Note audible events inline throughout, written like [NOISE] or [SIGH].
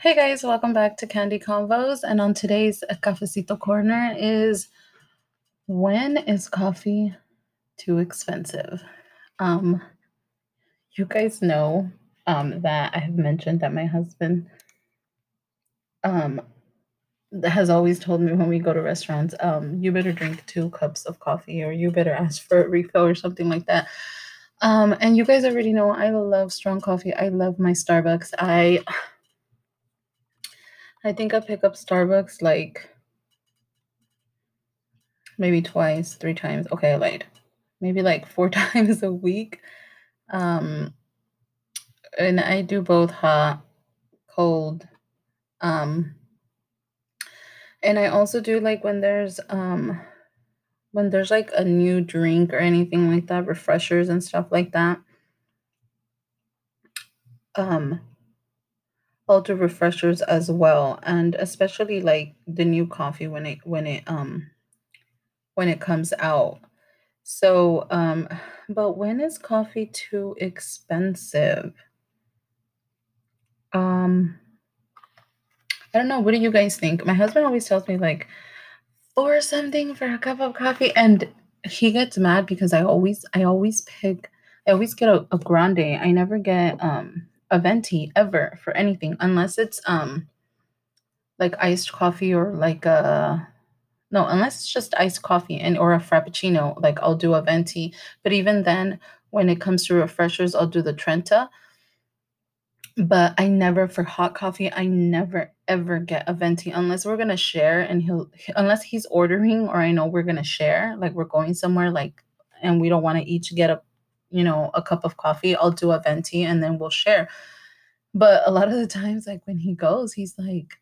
Hey guys, welcome back to Candy Convos. And on today's Cafecito Corner is when is coffee too expensive? Um, you guys know um, that I have mentioned that my husband um, has always told me when we go to restaurants, um, you better drink two cups of coffee or you better ask for a refill or something like that. Um, and you guys already know I love strong coffee. I love my Starbucks. I I think I pick up Starbucks like maybe twice, three times. Okay, I lied. Maybe like four [LAUGHS] times a week. Um, and I do both hot, cold. Um, and I also do like when there's um when there's like a new drink or anything like that, refreshers and stuff like that. Um, I'll refreshers as well, and especially like the new coffee when it when it um when it comes out. So, um, [SIGHS] but when is coffee too expensive? Um, I don't know. What do you guys think? My husband always tells me like for something for a cup of coffee, and he gets mad because I always I always pick I always get a, a grande. I never get um a venti ever for anything unless it's um like iced coffee or like a no, unless it's just iced coffee and or a frappuccino, like I'll do a venti. But even then, when it comes to refreshers, I'll do the Trenta. But I never for hot coffee, I never ever get a venti unless we're gonna share and he'll unless he's ordering or I know we're gonna share, like we're going somewhere like and we don't want to each get a you know a cup of coffee, I'll do a venti and then we'll share. But a lot of the times, like when he goes, he's like,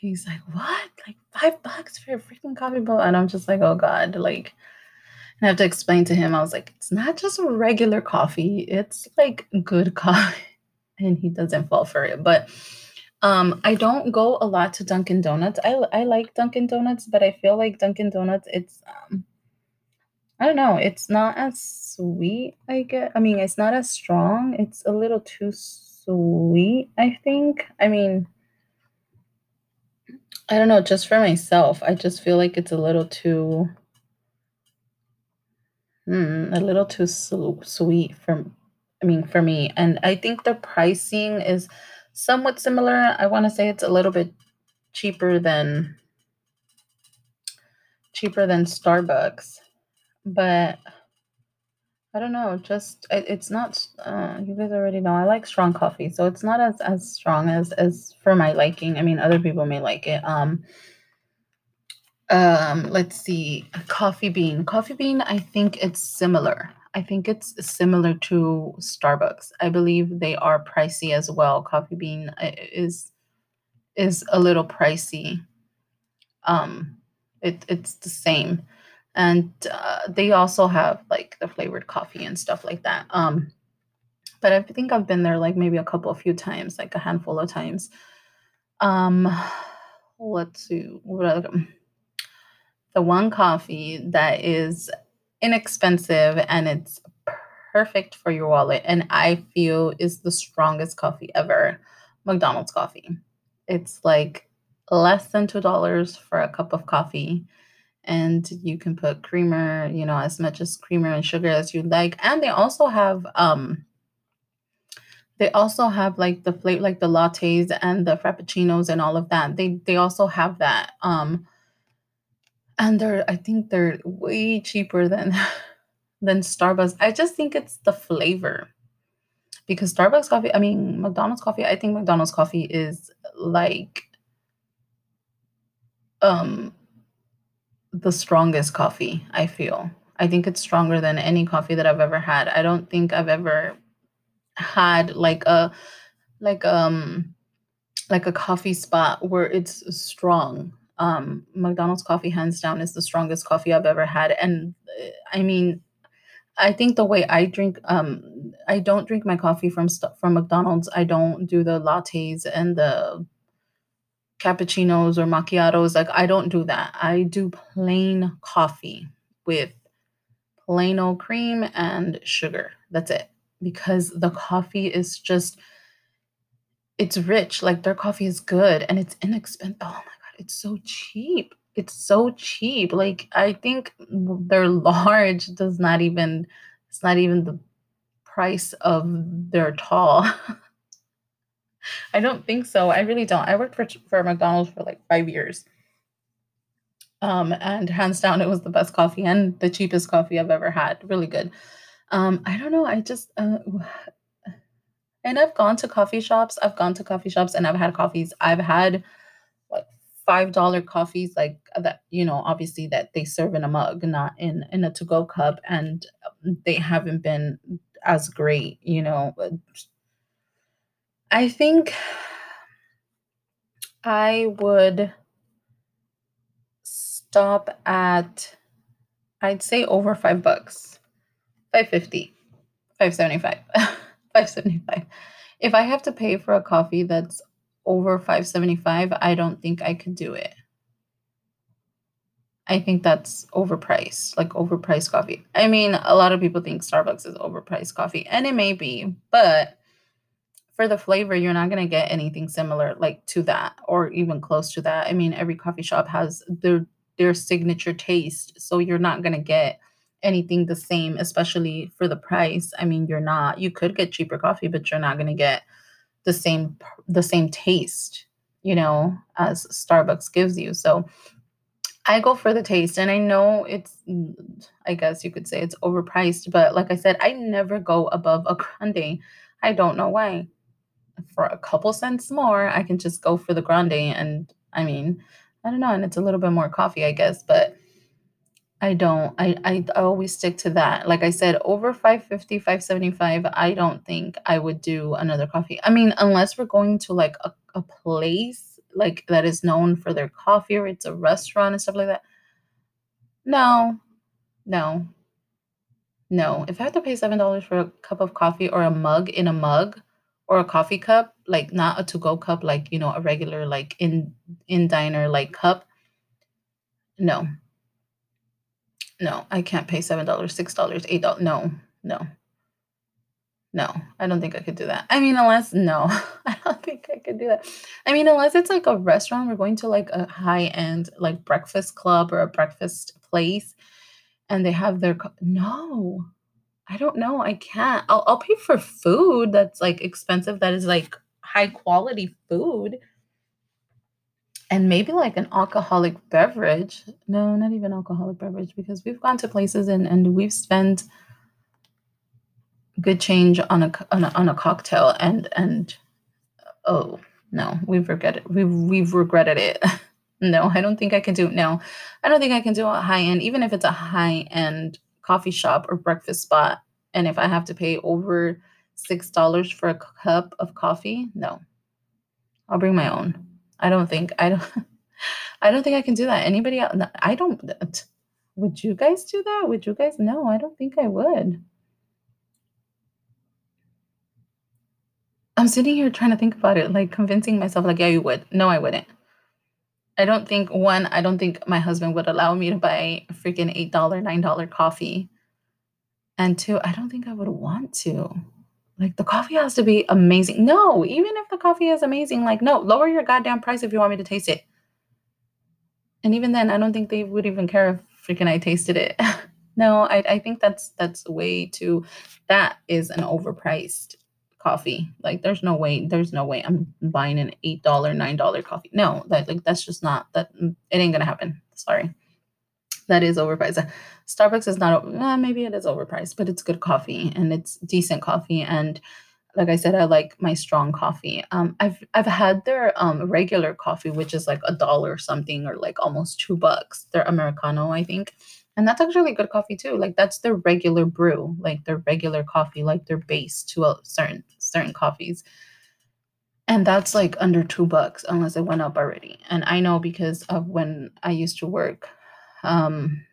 he's like, what? Like five bucks for a freaking coffee bowl? And I'm just like, oh God, like, and I have to explain to him, I was like, it's not just regular coffee, it's like good [LAUGHS] coffee. And he doesn't fall for it. But um, I don't go a lot to Dunkin' Donuts. I, I like Dunkin' Donuts, but I feel like Dunkin' Donuts, it's um, I don't know, it's not as sweet, I get. I mean, it's not as strong. It's a little too sweet, I think. I mean, I don't know, just for myself, I just feel like it's a little too mm, a little too su- sweet for I mean, for me. And I think the pricing is somewhat similar. I want to say it's a little bit cheaper than cheaper than Starbucks. But I don't know, just it, it's not uh, you guys already know I like strong coffee, so it's not as as strong as as for my liking. I mean, other people may like it. Um um let's see, coffee bean. Coffee bean, I think it's similar. I think it's similar to Starbucks. I believe they are pricey as well. Coffee bean uh, is is a little pricey. Um it it's the same and uh, they also have like the flavored coffee and stuff like that. Um, but I think I've been there like maybe a couple, a few times, like a handful of times. Um, let's see, what the one coffee that is inexpensive and it's perfect for your wallet, and I feel is the strongest coffee ever. McDonald's coffee. It's like less than two dollars for a cup of coffee and you can put creamer, you know, as much as creamer and sugar as you like. And they also have um they also have like the flavor like the lattes and the frappuccinos and all of that. They they also have that. Um and they're I think they're way cheaper than [LAUGHS] than Starbucks. I just think it's the flavor. Because Starbucks coffee, I mean McDonald's coffee, I think McDonald's coffee is like um the strongest coffee, I feel. I think it's stronger than any coffee that I've ever had. I don't think I've ever had like a like um like a coffee spot where it's strong. Um McDonald's coffee hands down is the strongest coffee I've ever had and uh, I mean I think the way I drink um I don't drink my coffee from from McDonald's. I don't do the lattes and the cappuccinos or macchiatos. Like I don't do that. I do plain coffee with plain old cream and sugar. That's it. Because the coffee is just it's rich, like, their coffee is good and it's inexpensive. oh my god, it's so cheap. It's so cheap, like, I think their [LAUGHS] large does not even it's not even the price of their tall. [LAUGHS] I don't think so, I really don't. I worked for for McDonald's for, like, 5 years. Um, and hands down, it was the best coffee and the cheapest coffee I've ever had, really good. Um, I don't know, I just, uh, [SIGHS] and I've gone to coffee shops I've gone to coffee shops and I've had coffees. I've had, like, $5 coffees, like, that, you know, obviously that they serve in a mug, not in in a to-go cup, and, they haven't been as great, you know, I think I would stop at I'd say over 5 bucks. 5.50, 5.75, [LAUGHS] 5.75. If I have to pay for a coffee that's over 5.75, I don't think I could do it. I think that's overpriced, like, overpriced coffee. I mean, a lot of people think Starbucks is overpriced coffee, and it may be, but for the flavor, you're not gonna get anything similar, like, to that or even close to that. I mean, every coffee shop has their their signature taste, so you're not gonna get anything the same, especially for the price. I mean, you're not you could get cheaper coffee, but you're not gonna get the same the same taste, you know, as Starbucks gives you, so I go for the taste, and I know it's I guess you could say it's overpriced, but like I said, I never go above a [LAUGHS] grande. I don't know why. For a couple cents more, I can just go for the grande, and, I mean, I don't know, and it's a little bit more coffee, I guess, but I don't I I always stick to that. Like I said, over 5.50, 5.75, I don't think I would do another coffee. I mean, unless we're going to, like, a a place, like, that is known for their coffee or it's a restaurant and stuff like that. No. No. No, if I have to pay $7 for a cup of coffee or a mug in a mug or a coffee cup, like, not a to-go cup, like, you know, a regular, like, in in diner, like, cup no. No, I can't pay $7, $6, $8 no, no. No, I don't think I could do that. I mean, unless no, [LAUGHS] I don't think I could do that. I mean, unless it's, like, a restaurant, we're going to, like, a high-end, like, breakfast club or a breakfast place, and they have their co no. I don't know, I can't. I'll I'll pay for food that's, like, expensive, that is, like, high quality food and maybe, like, an alcoholic beverage. No, not even alcoholic beverage because we've gone to places and and we've spent good change on a on a on a cocktail and and oh, no, we've regretted we've we've regretted it. [LAUGHS] No, I don't think I can do no. I don't think I can do a high-end even if it's a high-end coffee shop or breakfast spot, and if I have to pay over $6 for a cup of coffee, no. I'll bring my own. I don't think I don't [LAUGHS] I don't think I can do that. Anybody el I don't would you guys do that? Would you guys no, I don't think I would. I'm sitting here trying to think about it, like, convincing myself, like, "Yeah, you would." No, I wouldn't. I don't think 1, I don't think my husband would allow me to buy a freaking $8, $9 coffee. And 2, I don't think I would want to. Like, the coffee has to be amazing no, even if the coffee is amazing, like, no, lower your goddamn price if you want me to taste it. And even then, I don't think they would even care if freaking I tasted it. [LAUGHS] No, I I think that's that's way too that is an overpriced coffee. Like, there's no way there's no way I'm buying an $8, $9 coffee. No, that like, that's just not that it ain't gonna happen. Sorry. That is overpriced. Starbucks is not uh, maybe it is overpriced, but it's good coffee, and it's decent coffee, and like I said, I like my strong coffee. Um, I've I've had their, um, regular coffee, which is like a dollar something or, like, almost 2 bucks. Their Americano, I think, and that's actually good coffee too. Like, that's their regular brew, like, their regular coffee, like, their base to a certain certain coffees. And that's, like, under 2 bucks unless it went up already, and I know because of when I used to work, um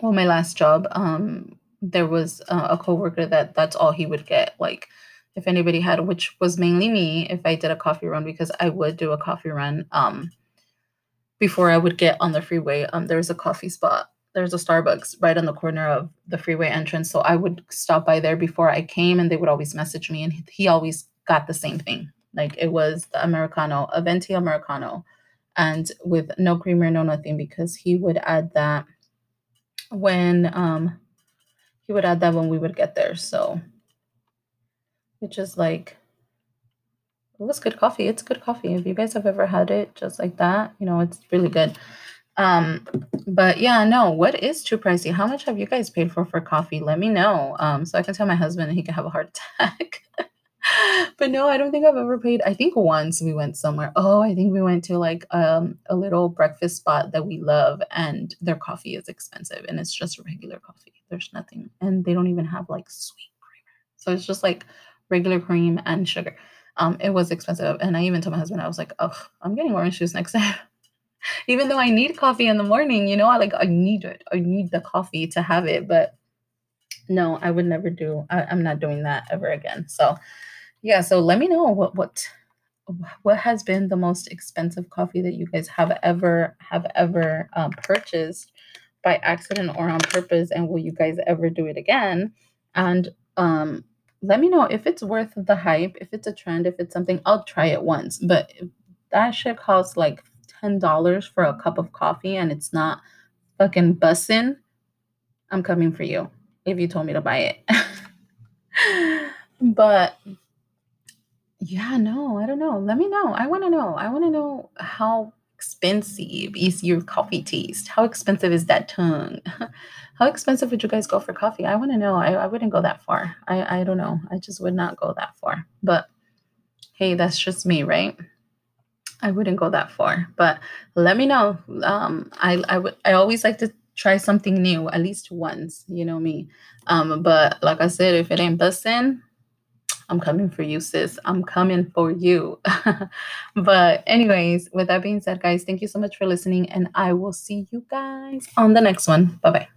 well, my last job, um, there was a a coworker that that's all he would get, like, if anybody had which was mainly me, if I did a coffee run because I would do a coffee run, um, before I would get on the freeway, um, there was a coffee spot. There's a Starbucks right on the corner of the freeway entrance, so I would stop by there before I came, and they would always message me, and he always got the same thing. Like it was the Americano, a venti Americano, and with no creamer, no nothing, because he would add that when um he would add that when we would get there. So which is like it was good coffee. It's good coffee. If you guys have ever had it just like that, you know, it's really good. Um, but yeah, no, what is too pricey? How much have you guys paid for for coffee? Let me know. Um, so I can tell my husband he can have a heart attack. [LAUGHS] but no, I don't think I've ever paid. I think once we went somewhere. Oh, I think we went to like um a little breakfast spot that we love, and their coffee is expensive, and it's just regular coffee. There's nothing, and they don't even have like sweet creamer. So it's just like regular cream and sugar. Um, it was expensive, and I even told my husband I was like, "Oh, I'm getting orange juice next time." Even though I need coffee in the morning, you know, I like I need it. I need the coffee to have it, but no, I would never do. I, I'm not doing that ever again. So, yeah. So let me know what what what has been the most expensive coffee that you guys have ever have ever um, purchased by accident or on purpose, and will you guys ever do it again? And um, let me know if it's worth the hype, if it's a trend, if it's something, I'll try it once. But that shit costs like $10 for a cup of coffee and it's not fucking bussin', I'm coming for you if you told me to buy it. [LAUGHS] but yeah, no, I don't know. Let me know. I want to know. I want to know how expensive is your coffee taste? How expensive is that tongue? [LAUGHS] How expensive would you guys go for coffee? I want to know. I, I wouldn't go that far. I, I don't know. I just would not go that far. But hey, that's just me, right? I wouldn't go that far. But let me know. Um, I I would I always like to try something new at least once, you know me. Um, but like I said, if it ain't busting, I'm coming for you, sis. I'm coming for you. [LAUGHS] but, anyways, with that being said, guys, thank you so much for listening, and I will see you guys on the next one. Bye bye.